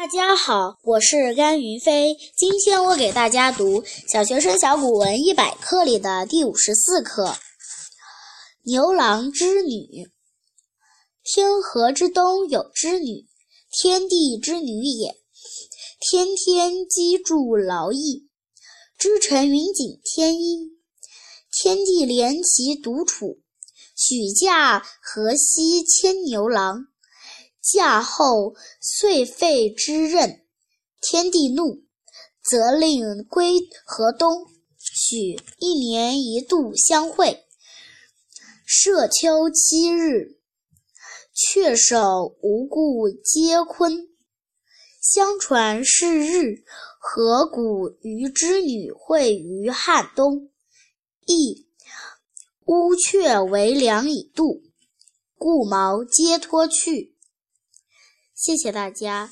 大家好，我是甘云飞。今天我给大家读《小学生小古文一百课》里的第五十四课《牛郎织女》。天河之东有织女，天地之女也。天天机杼劳役，织成云锦天衣。天地怜其独处，许嫁河西牵牛郎。夏后遂废之任，天帝怒，责令归河东，许一年一度相会。涉秋七日，却首无故皆坤。相传是日，河谷与织女会于汉东，亦乌鹊为梁以渡，故毛皆脱去。谢谢大家。